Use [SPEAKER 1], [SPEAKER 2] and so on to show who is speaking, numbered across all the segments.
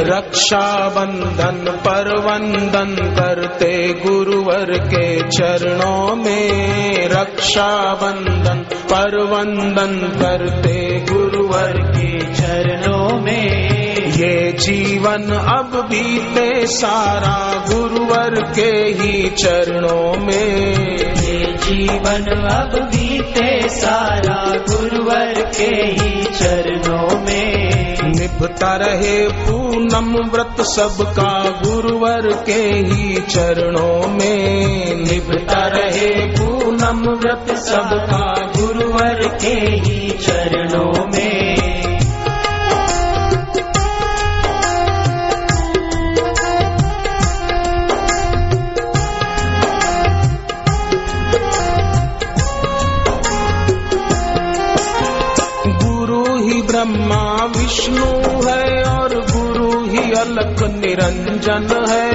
[SPEAKER 1] रक्षा बंधन पर वंदन करते गुरुवर के चरणों में। रक्षा बंधन पर वंदन करते गुरुवर के
[SPEAKER 2] चरणों में।
[SPEAKER 1] ये जीवन अब बीते सारा गुरुवर के ही चरणों में।
[SPEAKER 2] ये जीवन अब बीते सारा गुरुवर के ही चरणों
[SPEAKER 1] निभता रहे पूनम व्रत सबका गुरुवर के ही चरणों में निभता रहे पूनम व्रत सबका
[SPEAKER 2] गुरुवर के ही
[SPEAKER 1] ब्रह्मा विष्णु है और गुरु ही अलक निरंजन है।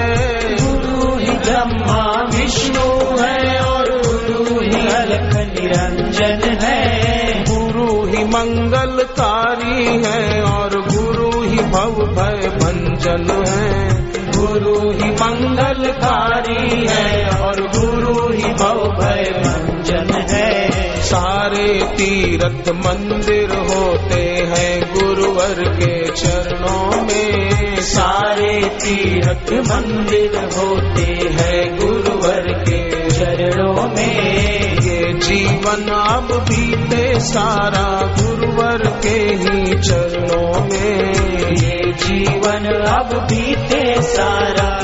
[SPEAKER 2] गुरु ही ब्रह्मा विष्णु है और गुरु ही अलख निरंजन है।
[SPEAKER 1] गुरु ही मंगलकारी है और गुरु ही भव भय भंजन है।
[SPEAKER 2] गुरु ही मंगलकारी है और गुरु ही भव भय भंजन है।
[SPEAKER 1] सारे तीर्थ मंदिर होते हैं गुरुवर के चरणों में।
[SPEAKER 2] सारे तीर्थ मंदिर होते हैं गुरुवर के चरणों में।
[SPEAKER 1] ये जीवन अब बीते सारा गुरुवर के ही चरणों में।
[SPEAKER 2] ये जीवन अब बीते सारा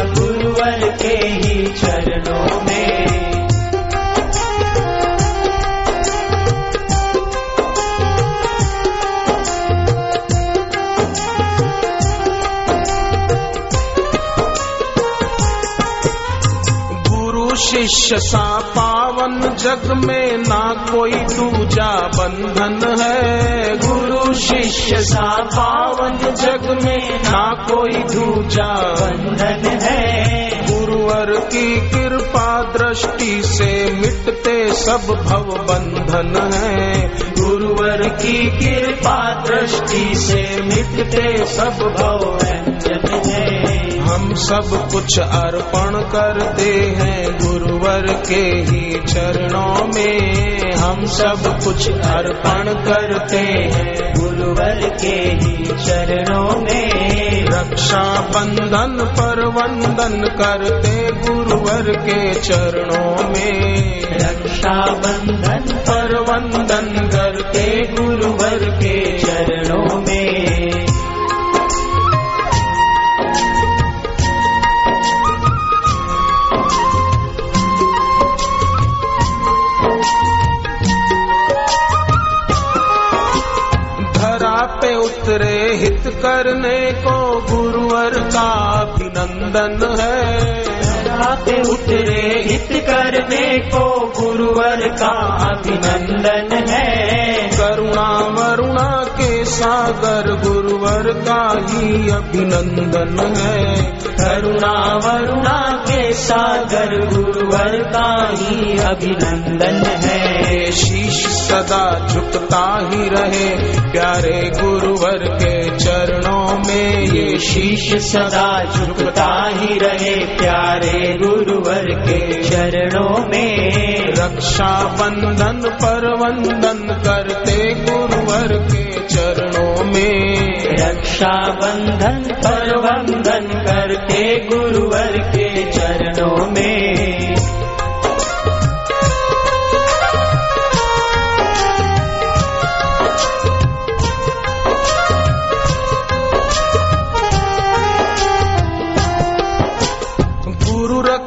[SPEAKER 1] शिष्य सा पावन जग में ना कोई दूजा बंधन है।
[SPEAKER 2] गुरु शिष्य सा पावन जग में
[SPEAKER 1] ना कोई दूजा
[SPEAKER 2] बंधन है।
[SPEAKER 1] गुरुवर की कृपा दृष्टि से मिटते सब भव बंधन है।
[SPEAKER 2] गुरुवर की कृपा दृष्टि से मिटते सब भव व्यंजन है।
[SPEAKER 1] हम सब कुछ अर्पण करते हैं। गुरुवर के ही चरणों में हम सब कुछ अर्पण करते हैं।
[SPEAKER 2] गुरुवर के ही चरणों में
[SPEAKER 1] रक्षा बंधन पर वंदन करते गुरुवर के चरणों में।
[SPEAKER 2] रक्षा बंधन
[SPEAKER 1] पर वंदन करते
[SPEAKER 2] गुरुवर के चरणों में।
[SPEAKER 1] हित करने को गुरुवर का अभिनंदन है।
[SPEAKER 2] उतरे हित करने को गुरुवर का अभिनंदन है।
[SPEAKER 1] करुणा वरुणा के सागर गुरुवर का ही अभिनंदन है।
[SPEAKER 2] करुणा वरुणा के सागर गुरुवर का ही अभिनंदन है।
[SPEAKER 1] शीश सदा झुकता ही रहे प्यारे गुरुवर के चरणों में ये
[SPEAKER 2] शीश सदा झुकता ही रहे प्यारे गुरुवर के। चरणों में
[SPEAKER 1] रक्षा बंधन पर वंदन करते गुरुवर के। चरणों में
[SPEAKER 2] रक्षा बंधन पर वंदन करते गुरुवर के। चरणों में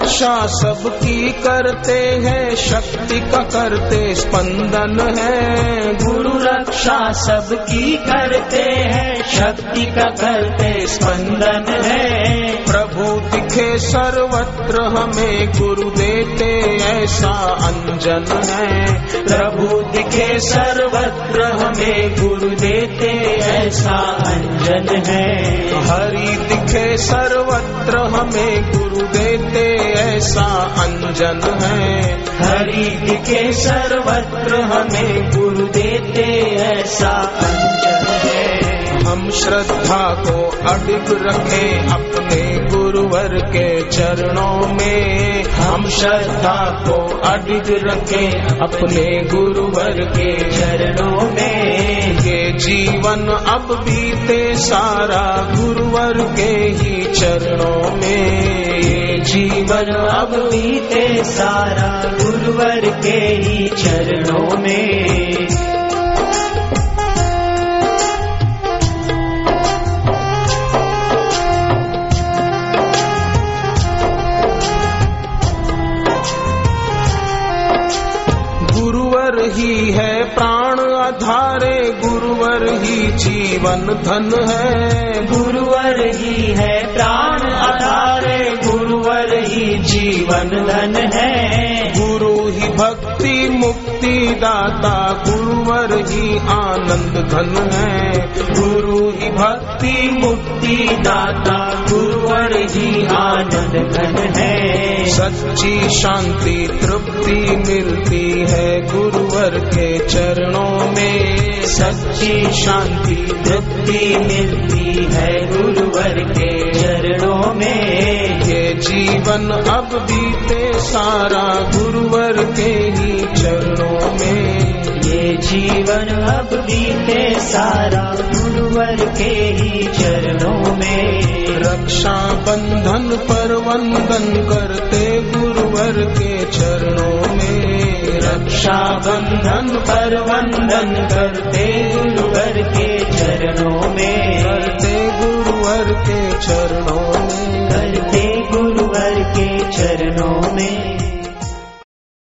[SPEAKER 1] रक्षा सबकी करते हैं शक्ति का करते स्पंदन है।
[SPEAKER 2] गुरु रक्षा सबकी करते हैं शक्ति का करते स्पंदन है।
[SPEAKER 1] प्रभु दिखे सर्वत्र हमें गुरु देते ऐसा अंजन है।
[SPEAKER 2] प्रभु दिखे सर्वत्र हमें गुरु देते ऐसा अंजन है।
[SPEAKER 1] हरि दिखे सर्वत्र हमें गुरु देते ऐसा अंजन है।
[SPEAKER 2] हरि दिखे सर्वत्र हमें गुरु देते ऐसा अंजन है।
[SPEAKER 1] हम श्रद्धा को अडिग रखे अपने गुरुवर के चरणों में। हम श्रद्धा को अडिग रखे अपने गुरुवर के जीवन अब बीते सारा गुरुवर के ही चरणों में। जीवन
[SPEAKER 2] अब बीते सारा गुरुवर के ही चरणों में।
[SPEAKER 1] ही है प्राण जीवन धन है।
[SPEAKER 2] गुरुवर ही है प्राण आधारे गुरुवर ही जीवन धन है।
[SPEAKER 1] गुरु ही भक्ति मुक्ति दाता गुरुवर ही आनंद धन है।
[SPEAKER 2] गुरु ही भक्ति मुक्ति दाता गुरुवर ही आनंद धन है।
[SPEAKER 1] सच्ची शांति, तृप्ति मिलती है गुरुवर के चरणों में।
[SPEAKER 2] सच्ची शांति, तृप्ति मिलती है गुरुवर के चरणों में।
[SPEAKER 1] ये जीवन अब बीते सारा गुरुवर के ही चरणों में।
[SPEAKER 2] ये जीवन अब बीते सारा गुरुवर के ही चरणों में।
[SPEAKER 1] रक्षा बंधन पर वंदन करते गुरुवर के चरणों में।
[SPEAKER 2] रक्षा बंधन पर वंदन करते गुरुवर के चरणों में।
[SPEAKER 1] करते गुरुवर के चरणों में।
[SPEAKER 2] करते गुरुवर के चरणों में।